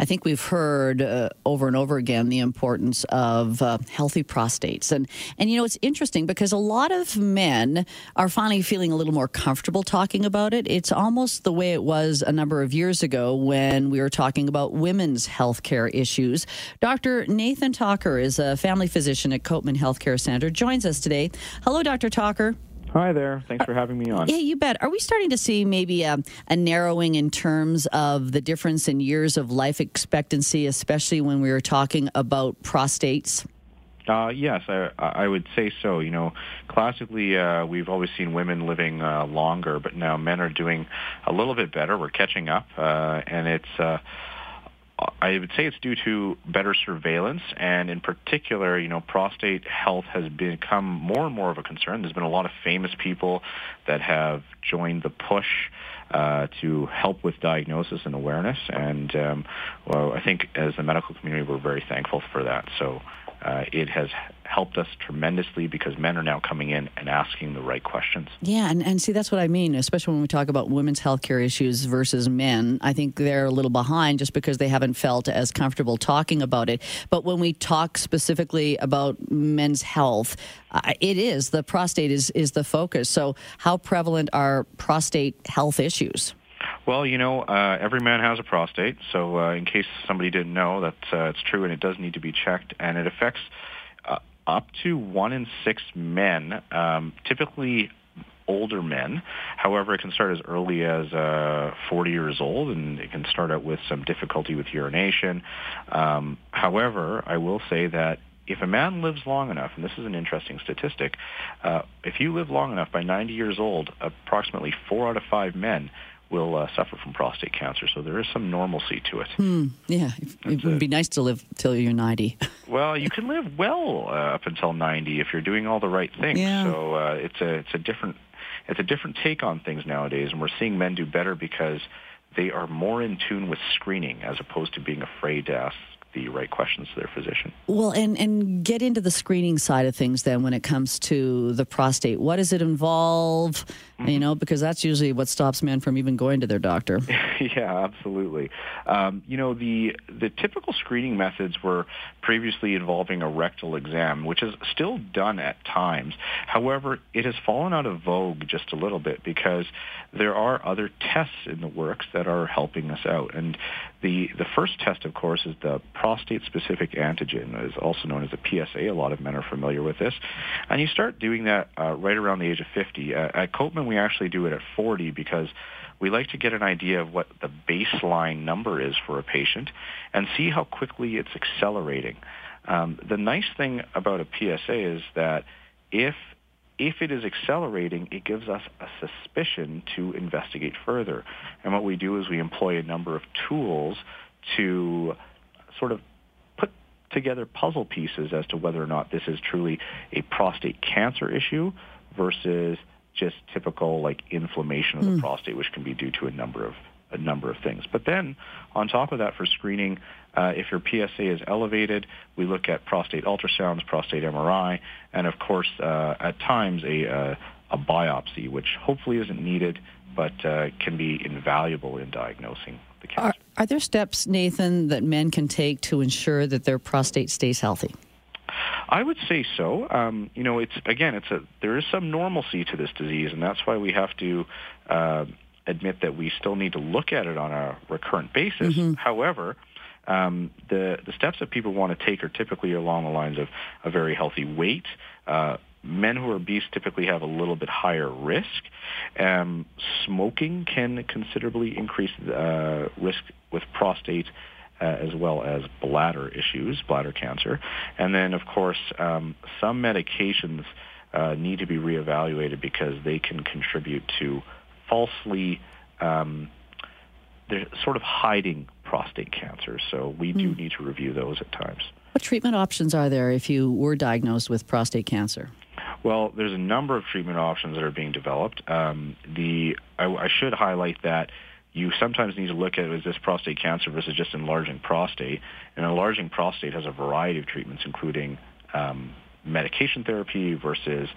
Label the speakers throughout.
Speaker 1: I think we've heard uh, over and over again the importance of uh, healthy prostates, and and you know it's interesting because a lot of men are finally feeling a little more comfortable talking about it. It's almost the way it was a number of years ago when we were talking about women's health care issues. Dr. Nathan Thakur is a family physician at Copeman Healthcare Center. Joins us today. Hello, Dr. Thakur.
Speaker 2: Hi there. Thanks for having me on.
Speaker 1: Yeah, you bet. Are we starting to see maybe a, a, narrowing in terms of the difference in years of life expectancy, especially when we were talking about prostates?
Speaker 2: Uh, yes, I, I would say so. You know, classically, uh, we've always seen women living uh, longer, but now men are doing a little bit better. We're catching up, uh, and it's uh, I would say it's due to better surveillance, and in particular, you know, prostate health has become more and more of a concern. There's been a lot of famous people that have joined the push uh, to help with diagnosis and awareness, and um, well, I think as the medical community, we're very thankful for that. So uh, it has helped us tremendously because men are now coming in and asking the right questions.
Speaker 1: Yeah, and, and see, that's what I mean, especially when we talk about women's health care issues versus men. I think they're a little behind just because they haven't felt as comfortable talking about it. But when we talk specifically about men's health, uh, it is the prostate is, is the focus. So, how prevalent are prostate health issues?
Speaker 2: Well, you know, uh, every man has a prostate, so uh, in case somebody didn't know, that uh, it's true, and it does need to be checked, and it affects up to one in six men, um, typically older men. However, it can start as early as uh, 40 years old, and it can start out with some difficulty with urination. Um, however, I will say that if a man lives long enough, and this is an interesting statistic, uh, if you live long enough, by 90 years old, approximately four out of five men will uh, suffer from prostate cancer. So there is some normalcy to it.
Speaker 1: Hmm. Yeah, it would be nice to live till you're 90.
Speaker 2: well, you can live well uh, up until 90 if you're doing all the right things.
Speaker 1: Yeah.
Speaker 2: So uh, it's a it's a different it's a different take on things nowadays, and we're seeing men do better because they are more in tune with screening as opposed to being afraid to ask the right questions to their physician.
Speaker 1: Well, and, and get into the screening side of things then when it comes to the prostate. What does it involve? Mm-hmm. You know, because that's usually what stops men from even going to their doctor.
Speaker 2: yeah, absolutely. Um, you know, the the typical screening methods were previously involving a rectal exam, which is still done at times. However, it has fallen out of vogue just a little bit because there are other tests in the works that are helping us out. And the the first test, of course, is the prostate-specific antigen, is also known as the PSA. A lot of men are familiar with this, and you start doing that uh, right around the age of 50. Uh, at Copeman, we actually do it at 40 because we like to get an idea of what the baseline number is for a patient and see how quickly it's accelerating. Um, the nice thing about a PSA is that if if it is accelerating, it gives us a suspicion to investigate further. And what we do is we employ a number of tools to sort of put together puzzle pieces as to whether or not this is truly a prostate cancer issue versus just typical like inflammation of the mm. prostate, which can be due to a number of a number of things. But then on top of that, for screening, uh, if your PSA is elevated, we look at prostate ultrasounds, prostate MRI, and of course, uh, at times a, uh, a biopsy, which hopefully isn't needed, but uh, can be invaluable in diagnosing the cancer.
Speaker 1: Are, are there steps, Nathan, that men can take to ensure that their prostate stays healthy?
Speaker 2: I would say so. Um, you know, it's again, it's a there is some normalcy to this disease, and that's why we have to uh, admit that we still need to look at it on a recurrent basis. Mm-hmm. However, um, the the steps that people want to take are typically along the lines of a very healthy weight. Uh, men who are obese typically have a little bit higher risk. Um, smoking can considerably increase uh, risk with prostate uh, as well as bladder issues, bladder cancer. And then, of course, um, some medications uh, need to be reevaluated because they can contribute to falsely, um, they're sort of hiding prostate cancer. So we do hmm. need to review those at times.
Speaker 1: What treatment options are there if you were diagnosed with prostate cancer?
Speaker 2: Well, there's a number of treatment options that are being developed. Um, the I, I should highlight that you sometimes need to look at is this prostate cancer versus just enlarging prostate. And enlarging prostate has a variety of treatments, including um, medication therapy versus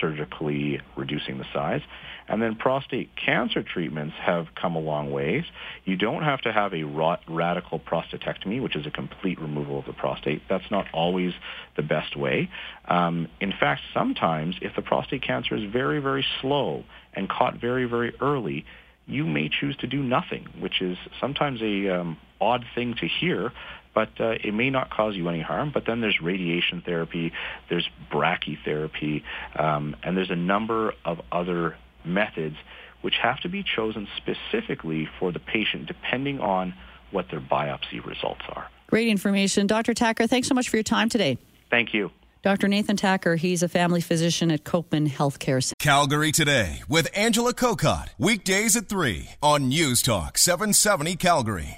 Speaker 2: surgically reducing the size. And then prostate cancer treatments have come a long ways. You don't have to have a radical prostatectomy, which is a complete removal of the prostate. That's not always the best way. Um, in fact, sometimes if the prostate cancer is very, very slow and caught very, very early, you may choose to do nothing, which is sometimes a um, odd thing to hear, but uh, it may not cause you any harm. But then there's radiation therapy, there's brachytherapy, um, and there's a number of other methods which have to be chosen specifically for the patient depending on what their biopsy results are.
Speaker 1: Great information. Dr. Thakur, thanks so much for your time today.
Speaker 2: Thank you.
Speaker 1: Dr. Nathan Thakur, he's a family physician at Copeman Healthcare. Center.
Speaker 3: Calgary Today with Angela Kokott. Weekdays at 3 on News Talk 770 Calgary.